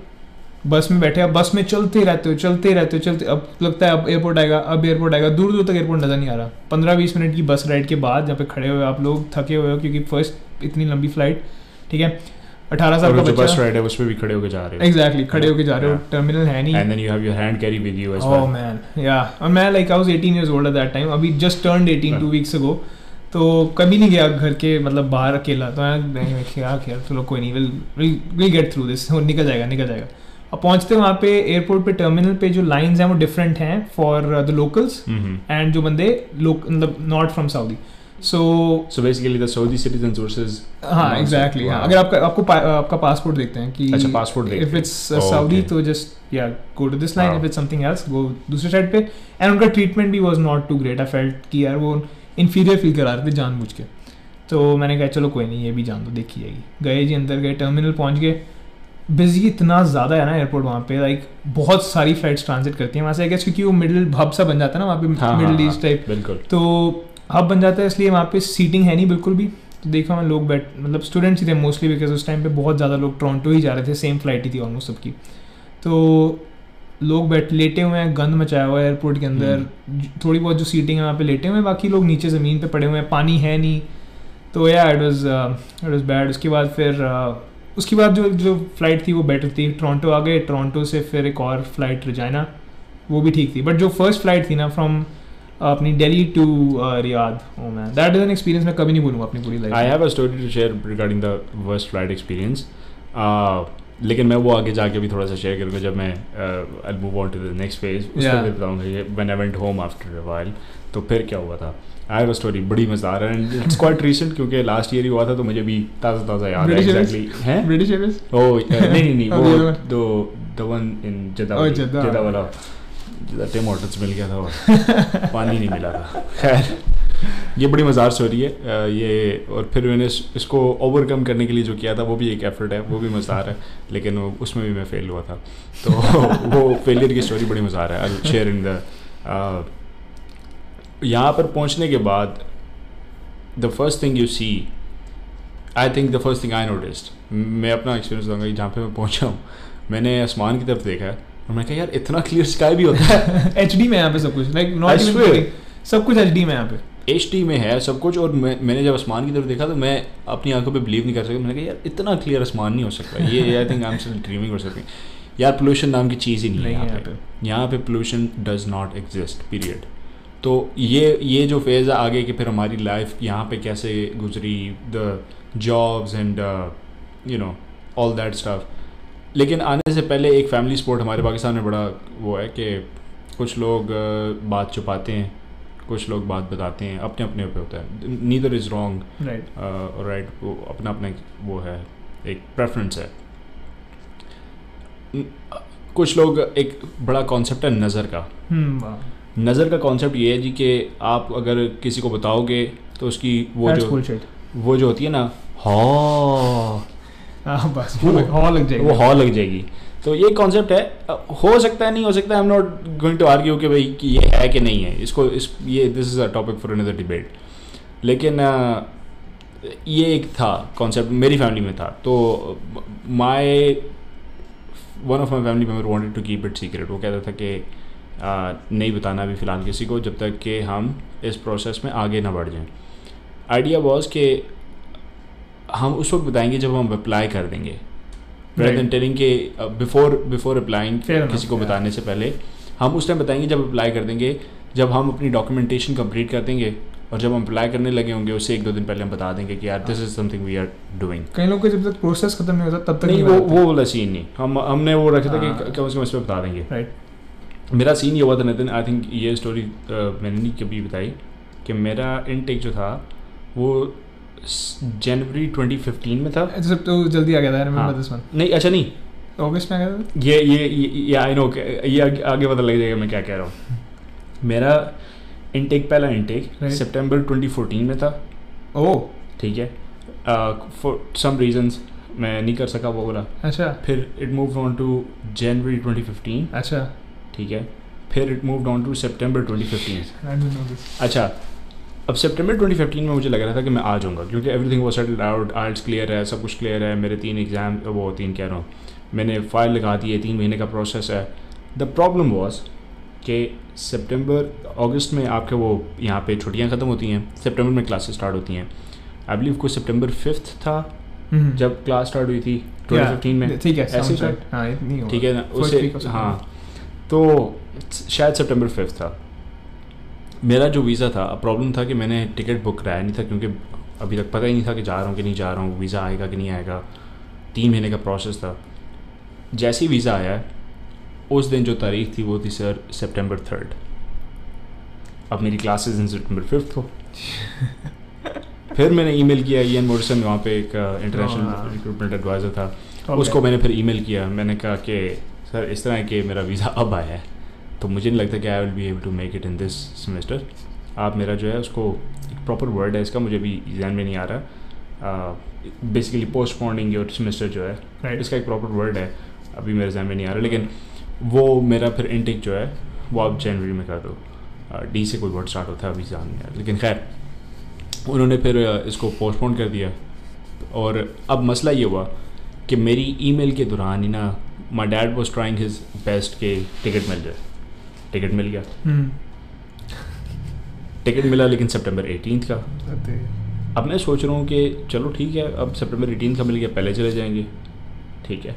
bus में बैठे आप बस में चलते ही रहते हो चलते ही रहते हो चलते अब लगता है अब एयरपोर्ट आएगा अब एयरपोर्ट आएगा। दूर दूर तक एयरपोर्ट नज़र नहीं आ रहा। पंद्रह बीस मिनट की बस राइड के बाद जहाँ पे खड़े हुए आप लोग थके हुए हो क्योंकि फ़र्स्ट इतनी लंबी फ़्लाइट ठीक है? अठारह साल का जो बस राइड है उस पे भी खड़े होकर जा रहे हो। एग्जैक्टली खड़े होके जा रहे हो टर्मिनल है नहीं। And then you have your hand carry with you as Oh well. man, yeah. और मैं like I was 18 years old at that time. अभी just turned 18 two weeks ago. तो कभी नहीं गया घर के मतलब बाहर अकेला। तो नहीं क्या चलो कोई नहीं will will get through this निकल जाएगा निकल जाएगा। अब पहुँचते वहाँ पे एयरपोर्ट पे टर्मिनल पे जो लाइंस हैं वो डिफरेंट हैं फॉर द लोकल्स. एंड जो बंदे मतलब not from Saudi so So basically the Saudi citizens versus हाँ एग्जैक्टली Wow. अगर आपका आपको पा- आपका पासपोर्ट देखते हैं कि अच्छा, passport देखते इफ़ इट्स सऊदी तो जस्ट या go to this line if it's something else go दूसरे साइड पे। एंड उनका ट्रीटमेंट भी was not too great I felt कि यार वो इन्फीरियर फील करा रहे थे जानबूझ के तो मैंने कहा चलो कोई नहीं ये भी जान दो देखी जाएगी। गए जी अंदर गए टर्मिनल पहुँच गए। बिज़ी इतना ज़्यादा है ना एयरपोर्ट वहाँ पे लाइक बहुत सारी फ्लाइट्स ट्रांजिट करती हैं वहाँ से। आई गेस क्योंकि वो मिडिल हब सा बन जाता है ना वहाँ पे हाँ, मिडिल हाँ, ईस्ट टाइप बिल्कुल। तो हब बन जाता है इसलिए वहाँ पे सीटिंग है नहीं बिल्कुल भी। तो देखा मैं लोग बैठ मतलब स्टूडेंट्स ही थे मोस्टली बिकॉज़ उस टाइम पे बहुत ज़्यादा लोग टोरंटो ही जा रहे थे सेम फ़्लाइट ही थी ऑलमोस्ट सबकी। तो लोग बैठ लेटे हुए हैं गंद मचाया हुआ है एयरपोर्ट के अंदर। थोड़ी बहुत जो सीटिंग है वहाँ पे लेटे हुए हैं बाकी लोग नीचे ज़मीन पे पड़े हुए हैं पानी है नहीं। तो या it was it was bad उसके बाद फिर uh, उसके बाद जो जो फ़्लाइट थी वो बेटर थी। टोरंटो आ गए टोरंटो से फिर एक और फ़्लाइट रजाना वो भी ठीक थी। बट जो फ़र्स्ट फ़्लाइट थी ना फ्रॉम अपनी Delhi to Riyadh oh man that is an experience मैं कभी नहीं भूलूँगा अपनी पूरी life I have a story to share regarding the worst flight experience. Uh, लेकिन मैं वो आगे जाके भी थोड़ा सा शेयर करूँगा जब मैं I move on to the next phase Yeah. भी बताऊँगा when I went home after a while तो फिर क्या हुआ था? आई हैव अ स्टोरी बड़ी मज़ेदार है. एंड इट्स क्वाइट रीसेंट क्योंकि लास्ट ईयर ही हुआ था तो मुझे भी ताज़ा ताज़ा याद है एग्जैक्टली हैं? ब्रिटिश एयरवेज ओ नहीं नहीं नहीं. वो दो the one in Jeddah Jeddah वाला. जद्दा टिम होटल्स मिल गया था और पानी नहीं मिला था। खैर। ये बड़ी मज़ार स्टोरी है। ये और फिर मैंने इसको ओवरकम करने के लिए जो किया था वो भी एक एफर्ट है वो भी मज़ार है लेकिन उसमें भी मैं फेल हुआ था। तो वो फेलियर की स्टोरी बड़ी मज़ार है। आई शेयर इन द यहाँ पर पहुँचने के बाद the first thing you see I think the first thing I noticed मैं अपना एक्सपीरियंस दूँगा कि जहाँ पे मैं पहुँचा हूँ मैंने आसमान की तरफ़ देखा है। और मैं कहा यार इतना क्लियर स्काई भी होता है। एच में यहाँ पे सब कुछ। Like not. सब कुछ एच में यहाँ पे। एच में है सब कुछ और मैं मैंने जब आसमान की तरफ़ देखा तो मैं अपनी आँखों पे बिलीव नहीं कर सकता मैंने कहा यार इतना क्लियर आसमान नहीं हो सकता। ये I think I am still dreaming कर सकते यार पोल्यूशन नाम की चीज़ ही नहीं है नहीं है यहाँ पे। यहाँ पे pollution does not exist period तो ये ये जो फ़ेज़ है आगे कि फिर हमारी लाइफ यहाँ पे कैसे गुजरी the jobs and you know all that stuff लेकिन आने से पहले एक फैमिली स्पोर्ट हमारे पाकिस्तान में बड़ा वो है कि कुछ लोग बात छुपाते हैं कुछ लोग बात बताते हैं अपने अपने पे होता है। नीदर इज़ रॉन्ग राइट वो अपना अपना वो है एक प्रेफरेंस है। कुछ लोग एक बड़ा कॉन्सेप्ट है नज़र का। हम्म नज़र का कॉन्सेप्ट ये है जी कि आप अगर किसी को बताओगे तो उसकी वो That's जो bullshit. वो जो होती है ना हाँ बस वो- हॉल लग जाएगा। वो हॉ लग जाएगी। तो ये कॉन्सेप्ट है। हो सकता है नहीं हो सकता है I am not going to argue कि भाई कि ये है कि नहीं है। इसको इस ये this is a topic for another debate लेकिन ये एक था कॉन्सेप्ट मेरी फैमिली में था। तो my one of my family member wanted to keep it secret वो कहता था कि नहीं बताना अभी फ़िलहाल किसी को जब तक कि हम इस प्रोसेस में आगे ना बढ़ जाएँ। आइडिया वॉज़ कि हम उस वक्त बताएँगे जब हम अप्लाई कर देंगे। Than के बिफोर बिफोर अप्लाइंग किसी को बताने से पहले हम उस टाइम बताएँगे जब अप्लाई कर देंगे जब हम अपनी डॉक्यूमेंटेशन कंप्लीट कर देंगे और जब हम अप्लाई करने लगे होंगे उससे एक दो दिन पहले हम बता देंगे कि यार this is something we are doing कई लोग जब तक प्रोसेस खत्म नहीं होता तब तक नहीं वो वो वाला सीन नहीं। हम हमने वो रखा था। कि कम से कम इस पर बता देंगे राइट मेरा सीन ये हुआ था नितिन आई थिंक ये स्टोरी मैंने नहीं कभी बताई कि मेरा इनटेक जो था वो जनवरी 2015 में था? सब तो जल्दी आ गया था हाँ। रिमेंबर दिस वन नहीं अच्छा नहीं। अगस्त में आ गया था? ये ये ये आई नो ये आगे, पता लग जाएगा मैं क्या कह रहा हूँ। मेरा इनटेक पहला इनटेक सितंबर 2014 में था। ओह ठीक है। फॉर सम रीजंस मैं नहीं कर सका वो वाला। अच्छा। फिर it move on to January 2015 अच्छा। ठीक है। फिर it move on to September 2015 I don't know this अच्छा अब सितंबर 2015 में मुझे लग रहा था कि मैं आ जाऊँगा क्योंकि एवरीथिंग वो सेटल्ड आउट आर्ट्स क्लियर है सब कुछ क्लियर है मेरे तीन एग्ज़ाम वो तीन कह रहा हूँ मैंने फ़ाइल लगा दी है तीन महीने का प्रोसेस है द प्रॉब्लम वॉज़ कि सितंबर अगस्त में आपके वो यहाँ पे छुट्टियाँ ख़त्म होती हैं सितंबर में क्लासेस स्टार्ट होती हैं आई बिलीव को सितंबर फिफ्थ था हम्म। जब क्लास स्टार्ट हुई थी 2015 में ठीक है ऐसे. हाँ ठीक है ना उसे. हाँ तो शायद सितंबर फिफ्थ था मेरा जो वीज़ा था प्रॉब्लम था कि मैंने टिकट बुक कराया नहीं था क्योंकि अभी तक पता ही नहीं था कि जा रहा हूँ कि नहीं जा रहा हूँ वीज़ा आएगा कि नहीं आएगा। तीन महीने का प्रोसेस था। जैसे ही वीज़ा आया उस दिन जो तारीख थी वो थी सर सितंबर थर्ड अब मेरी क्लासेस इन सितंबर फिफ्थ हो। फिर मैंने ईमेल किया ई एन मोरिसन वहाँ पे एक। इंटरनेशनल रिक्रूटमेंट एडवाइज़र था। Okay. उसको मैंने फिर ईमेल किया। मैंने कहा कि सर इस तरह है कि मेरा वीज़ा अब आया है। तो मुझे नहीं लगता कि I will be able to make it in this semester आप मेरा जो है उसको एक प्रॉपर वर्ड है इसका मुझे भी ध्यान में नहीं आ रहा। बेसिकली पोस्टपोनिंग योर सेमेस्टर जो है Right. इसका एक प्रॉपर वर्ड है। अभी मेरे ध्यान में नहीं आ रहा लेकिन वो मेरा फिर इनटेक जो है वो आप जनवरी में कर दो। डी से कोई वर्ड स्टार्ट होता है अभी ध्यान नहीं आ रहा। लेकिन खैर उन्होंने फिर इसको पोस्टपोन कर दिया। और अब मसला ये हुआ कि मेरी ईमेल के दौरान ही ना my dad was trying his best के टिकट मिल जाए। टिकट मिल गया। हम्म, टिकट मिला लेकिन सितंबर 18 का। अब मैं सोच रहा हूँ कि चलो ठीक है अब सितंबर 18 का मिल गया पहले चले जाएँगे। ठीक है।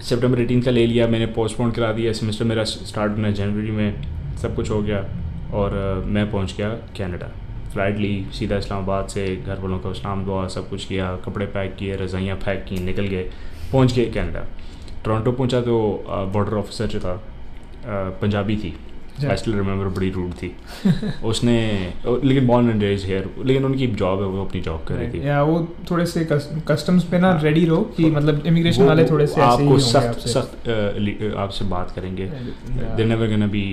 सितंबर 18 का ले लिया मैंने पोस्टपोन करा दिया सेमेस्टर मेरा स्टार्ट होना जनवरी में सब कुछ हो गया और मैं पहुँच गया कनाडा फ़्लाइट ली सीधा इस्लामाबाद से घर वालों का इस्लाम दुआ सब कुछ किया कपड़े पैक किए रज़ाइयाँ पैक की निकल गए पहुँच गए कनाडा टोरंटो पहुँचा तो बॉर्डर ऑफिसर जो था। पंजाबी थी। आई स्टिल रिमेंबर बड़ी रूड थी। उसने लेकिन बॉर्न एंड रेज हेयर लेकिन उनकी जॉब है वो अपनी जॉब कर रही थी। या वो थोड़े से कस्टम्स पे ना हाँ। रेडी रहो कि मतलब इमिग्रेशन वाले थोड़े से आपको सख्त सख्त अ, अ, आपसे बात करेंगे। They never gonna be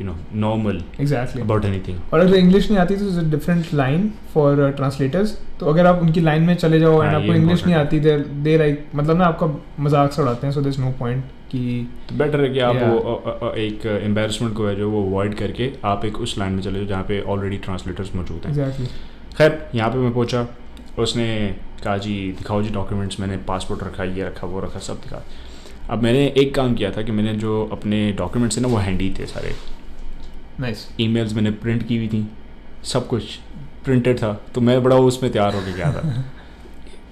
you know normal exactly about anything और अगर इंग्लिश नहीं आती तो डिफरेंट लाइन फॉर ट्रांसलेटर्स तो अगर आप उनकी लाइन में चले जाओ एंड हाँ, आपको इंग्लिश नहीं आती दे दे लाइक मतलब ना आपका मज़ाक से उड़ाते हैं सो दिस नो पॉइंट कि तो बेटर है कि आप Yeah. वो अ, अ, अ, एक एम्बेरसमेंट को है जो वो अवॉइड करके आप एक उस लाइन में चले जाओ जहाँ पे ऑलरेडी ट्रांसलेटर्स मौजूद हैं। एग्जैक्टली खैर यहाँ पे मैं पहुँचा उसने कहा जी दिखाओ जी डॉक्यूमेंट्स मैंने पासपोर्ट रखा ये रखा वो रखा सब दिखा। अब मैंने एक काम किया था कि मैंने जो अपने डॉक्यूमेंट्स हैं ना वो हैंडी थे सारे। नाइस ईमेल्स मैंने प्रिंट की हुई थी सब कुछ प्रिंटेड था तो मैं बड़ा उसमें तैयार होकर गया था।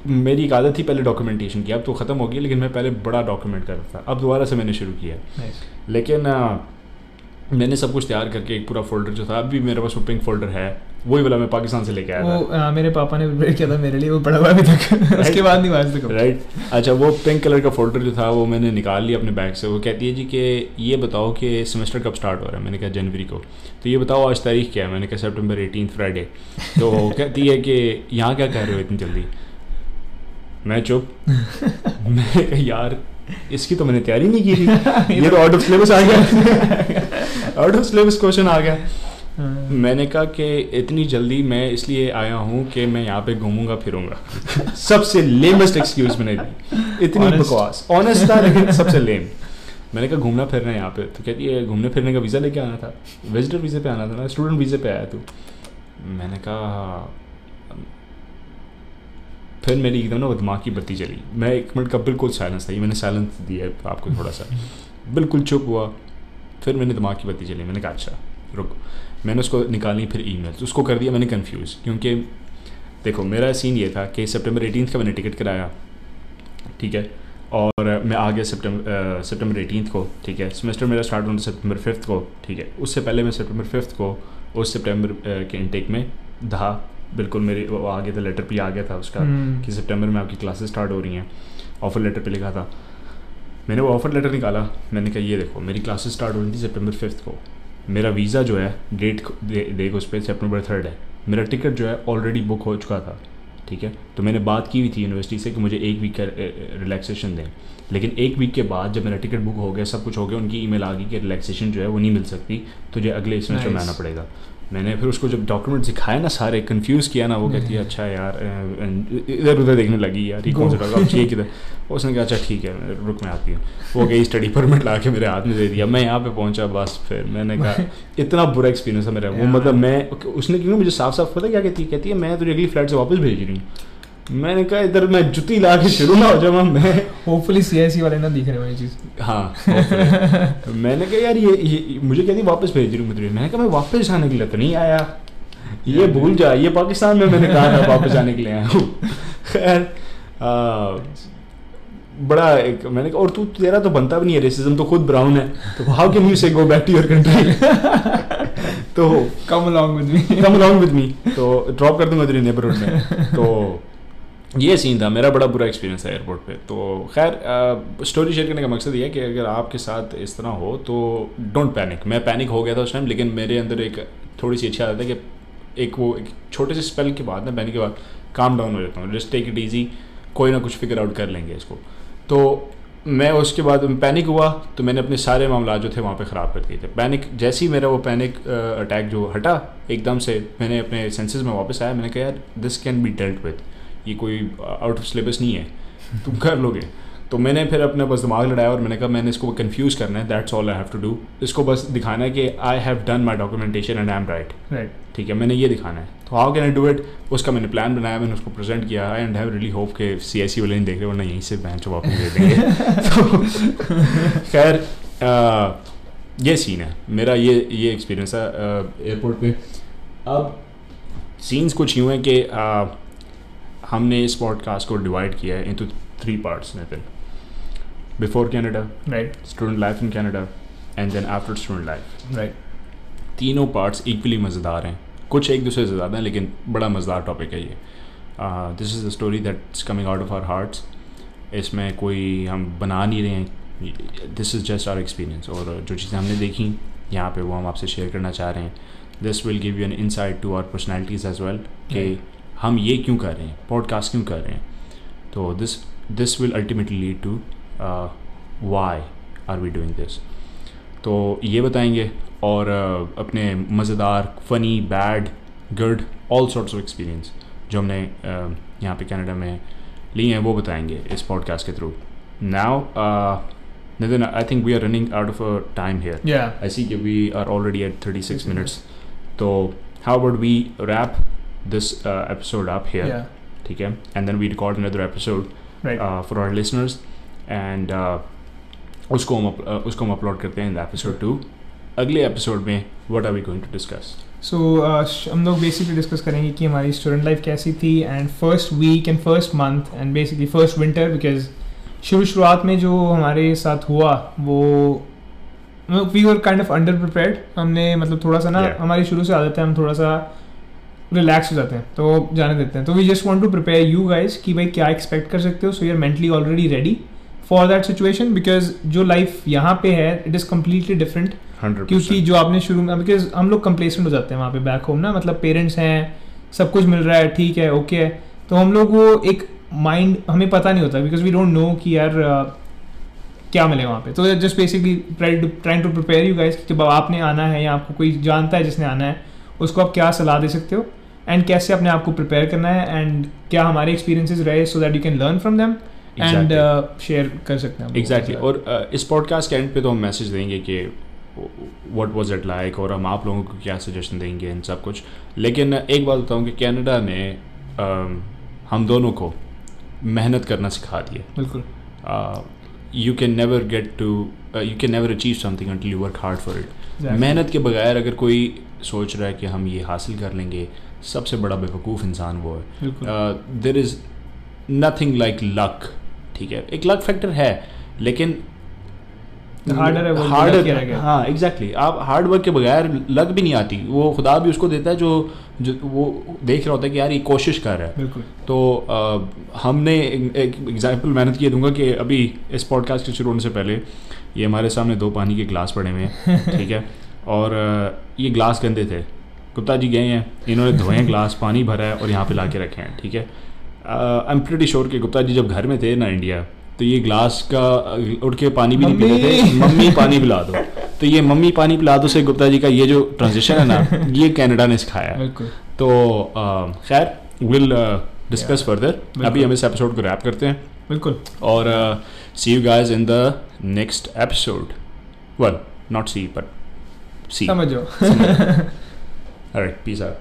मेरी एक आदत थी पहले डॉक्यूमेंटेशन की अब तो ख़त्म हो गई लेकिन मैं पहले बड़ा डॉक्यूमेंट कर रहा था। अब दोबारा से मैंने शुरू किया नाइस लेकिन आ, मैंने सब कुछ तैयार करके एक पूरा फोल्डर जो था अब भी मेरे पास वो पिंक फोल्डर है वही वाला मैं पाकिस्तान से लेके आया वो था। आ, मेरे पापा ने प्रिपेयर किया था मेरे लिए वो पड़ा हुआ अभी तक। उसके बाद नहीं वाज तक राइट अच्छा वो पिंक कलर का फोल्डर जो था वो मैंने निकाल लिया अपने बैग से। वो कहती है जी कि ये बताओ कि सेमेस्टर कब स्टार्ट हो रहा है? मैंने कहा जनवरी को। तो ये बताओ आज तारीख क्या है? मैंने कहा सेप्टेम्बर एटीन फ्राइडे तो कहती है कि यहाँ क्या कह रहे हो इतनी जल्दी? मैं चुप। मैंने कहा यार इसकी तो मैंने तैयारी नहीं की थी। ये तो आउट ऑफ़ सिलेबस आ गया। आउट ऑफ़ सिलेबस क्वेश्चन आ गया। हाँ। मैंने कहा कि इतनी जल्दी मैं इसलिए आया हूँ कि मैं यहाँ पे घूमूँगा फिरूँगा। सबसे लेमेस्ट एक्सक्यूज मैंने दी। इतनी बकवास। ऑनेस्ट था लेकिन सबसे लेम मैंने कहा घूमना फिरना है यहाँ पे। तो कहती है घूमने फिरने का वीज़ा लेके आना था। विजिटर वीज़े पे आना था ना। स्टूडेंट वीज़े पे आया तू। मैंने कहा फिर मेरी एकदम ना वो दिमाग की बत्ती चली। मैं एक मिनट का बिल्कुल साइलेंस था। ये मैंने साइलेंस दिया आपको थोड़ा सा। बिल्कुल चुप हुआ। फिर मैंने दिमाग की बत्ती चली। मैंने कहा अच्छा रुक। मैंने उसको निकाली, फिर ईमेल्स उसको कर दिया, मैंने कन्फ्यूज़ क्योंकि देखो, मेरा सीन ये था कि सितंबर एटीन का मैंने टिकट कराया। ठीक है? और मैं आ गया सितंबर सितंबर एटीन को। ठीक है? सेमेस्टर मेरा स्टार्ट होना सितंबर फिफ्थ को। ठीक है? उससे पहले मैं सितंबर फिफ्थ को उस सितंबर के इनटेक में था बिल्कुल मेरे वो आ गया था लेटर भी आ गया था उसका हम्म। कि सितंबर में आपकी क्लासेस स्टार्ट हो रही हैं। ऑफ़र लेटर पे लिखा था। मैंने वो ऑफ़र लेटर निकाला। मैंने कहा ये देखो मेरी क्लासेस स्टार्ट हो रही थी सितंबर फिफ्थ को। मेरा वीज़ा जो है डेट देख उस पर सितंबर थर्ड है। मेरा टिकट जो है ऑलरेडी बुक हो चुका था ठीक है? तो मैंने बात की हुई थी यूनिवर्सिटी से कि मुझे एक वीक का रिलैक्सेशन दें। लेकिन एक वीक के बाद जब मेरा टिकट बुक हो गया सब कुछ हो गया उनकी ईमेल आ गई कि रिलैक्सेशन जो है वो नहीं मिल सकती। तुझे अगले सेमेस्टर में. आना पड़ेगा। मैंने फिर उसको जब डॉक्यूमेंट दिखाए ना सारे कंफ्यूज किया ना वो कहती है अच्छा यार इधर उधर देखने लगी यार ये कौन सा डॉक्यूमेंट चाहिए किधर? उसने कहा अच्छा ठीक है रुक मैं आती हूँ। वो गई स्टडी परमिट ला के मेरे हाथ में दे दिया। मैं यहाँ पे पहुँचा बस फिर मैंने कहा इतना बुरा एक्सपीरियंस है मेरा वो। मतलब मैं उसने क्योंकि मुझे साफ़ साफ़ पता क्या कहती है कहती है मैं तुझे अगली फ़्लाइट से वापस भेज रही हूँ। मैंने कहा इधर मैं जुती ला के शुरू ना हो जाऊँ मैं होपफुली सीआईसी वाले ना दिख रहे ये चीज़। हाँ मैंने कहा यार ये, ये मुझे कहती वापस भेज रही हूँ मैंने कहा मैं वापस जाने के लिए तो नहीं आया। ये भूल जा ये पाकिस्तान में मैंने कहा था वापस जाने के लिए आया हूँ। खैर बड़ा एक मैंने कहा और तू तेरा तो बनता भी नहीं है रेसिज्म तो खुद ब्राउन है। तो how can you say go back to your country तो come along with me come along with me तो ड्रॉप कर दूँगा तेरे नेबरहुड में। तो ये सीन था, मेरा बड़ा बुरा एक्सपीरियंस है एयरपोर्ट पे। तो खैर स्टोरी शेयर करने का मकसद ये है कि अगर आपके साथ इस तरह हो तो डोंट पैनिक मैं पैनिक हो गया था उस टाइम लेकिन मेरे अंदर एक थोड़ी सी अच्छी आदत है कि एक वो, एक छोटे से स्पेल के बाद ना पैनिक के बाद काम डाउन हो जाता हूँ। जस्ट टेक इट ईजी कोई ना कुछ फिगर आउट कर लेंगे इसको। तो मैं उसके बाद पैनिक हुआ तो मैंने अपने सारे मामला जो थे वहाँ पे ख़राब कर दिए थे। पैनिक जैसे ही मेरा वो पैनिक अटैक जो हटा, एकदम से मैंने अपने सेंसेस में वापस आया। मैंने कहा, यार this can be dealt with ये कोई आउट ऑफ़ सिलेबस नहीं है। तुम कर लोगे। तो मैंने फिर अपना बस दिमाग लड़ाया और मैंने कहा मैंने इसको कन्फ्यूज़ करना है। That's all I have to do इसको बस दिखाना है कि I have done my documentation and I am right right ठीक है मैंने ये दिखाना है। तो how can I do it उसका मैंने प्लान बनाया मैंने उसको प्रेजेंट किया। I and have really hope के सी एस सी वाले नहीं देख रहे वरना यहीं से बेंच वापस दे देंगे। तो खैर ये सीन है। मेरा ये ये एक्सपीरियंस है एयरपोर्ट पे। अब सीन्स कुछ यूँ हैं कि हमने इस पॉडकास्ट को डिवाइड किया है इंटू थ्री पार्ट्स में फिर before Canada right student life in Canada and then after student life right तीनों पार्ट्स इक्वली मज़ेदार हैं। कुछ एक दूसरे से ज़्यादा हैं लेकिन बड़ा मज़ेदार टॉपिक है ये। This is the story that's coming out of our hearts इसमें कोई हम बना नहीं रहे हैं। This is just our experience और जो चीज़ें हमने देखी यहाँ पे वो हम आपसे शेयर करना चाह रहे हैं। This will give you an insight to our personalities as well कि हम ये क्यों कर रहे हैं? पॉडकास्ट क्यों कर रहे हैं? तो this this will ultimately lead to why are we doing this तो ये बताएँगे और अ, अपने मज़ेदार funny bad good all sorts of experience जो हमने अ, यहाँ पे कनाडा में लिए हैं वो बताएँगे इस पॉडकास्ट के through now Nitin I think we are running out of a time here I see that we are already at 36 minutes. So, how about we wrap? This uh, episode up here? ठीक है? And then we record another episode right uh, for our listeners. And uh, उसको हम uh, उसको हम upload करते हैं in episode two अगले episode में what are we going to discuss so uh, हम लोग बेसिकली डिस्कस करेंगे कि हमारी स्टूडेंट लाइफ कैसी थी and first week and first month and basically first winter because शुरू शुरुआत में जो हमारे साथ हुआ वो we were kind of under prepared हमने मतलब थोड़ा सा ना Yeah. हमारी शुरू से आदत है हम थोड़ा सा रिलैक्स हो जाते हैं तो जाने देते हैं। तो we just want to prepare you guys कि भाई क्या एक्सपेक्ट कर सकते हो so you are mentally already ready for that situation because जो लाइफ यहाँ पे है इट इज़ कम्प्लीटली डिफरेंट क्योंकि जो आपने शुरू में बिकॉज़ हम लोग कंप्लेसेंट हो जाते हैं वहाँ पे बैक होम ना मतलब पेरेंट्स हैं सब कुछ मिल रहा है ठीक है ओके है। तो हम लोग वो एक माइंड हमें पता नहीं होता बिकॉज़ वी डोंट नो कि यार uh, क्या मिले वहाँ पे। तो just basically trying to prepare you guys कि जब आपने आना है या आपको कोई जानता है जिसने आना है उसको आप क्या सलाह दे सकते हो? एंड कैसे अपने आप को प्रिपेयर करना है? एंड क्या हमारे एक्सपीरियंसेस रहे so that you can learn from them and share कर सकते हैं एग्जैक्टली। और uh, इस पॉडकास्ट के एंड पे तो हम मैसेज देंगे कि वट वॉज़ इट लाइक और हम आप लोगों को क्या सजेशन देंगे? इन सब कुछ। लेकिन एक बात बताऊँ कि कैनेडा ने um, हम दोनों को मेहनत करना सिखा दिया। बिल्कुल। You can never get to you can never achieve something you work hard for it Exactly. मेहनत के बगैर अगर कोई सोच रहा है कि हम ये हासिल कर लेंगे सबसे बड़ा बेवकूफ़ इंसान वो है। There is nothing like luck ठीक है? एक लक फैक्टर है लेकिन है हार्डर रहेगा। हाँ एग्जैक्टली आप हार्ड वर्क के बगैर लक भी नहीं आती। वो खुदा भी उसको देता है जो जो वो देख रहा होता है कि यार ये कोशिश कर रहा है। तो अ, हमने एक एग्ज़ाम्पल मेहनत ये दूँगा कि अभी इस पॉडकास्ट के शुरू होने से पहले ये हमारे सामने दो पानी के ग्लास पड़े हुए हैं ठीक है? और ये ग्लास गंदे थे। गुप्ता जी गए हैं इन्होंने धोए हैं ग्लास पानी भरा है और यहाँ पे ला के रखे हैं ठीक है? आई एम प्रिटी श्योर कि गुप्ता जी जब घर में थे ना इंडिया तो ये ग्लास का उठ के पानी भी नहीं पीते थे मम्मी। पानी पिला दो। तो ये मम्मी पानी पिला दो से गुप्ता जी का ये जो ट्रांजिशन है ना ये कनाडा ने सिखाया तो खैर विल डिस्कस फर्दर अभी हम इस एपिसोड को रैप करते हैं। बिल्कुल। और See you guys in the next episode well not see but see समझो Alright, peace out.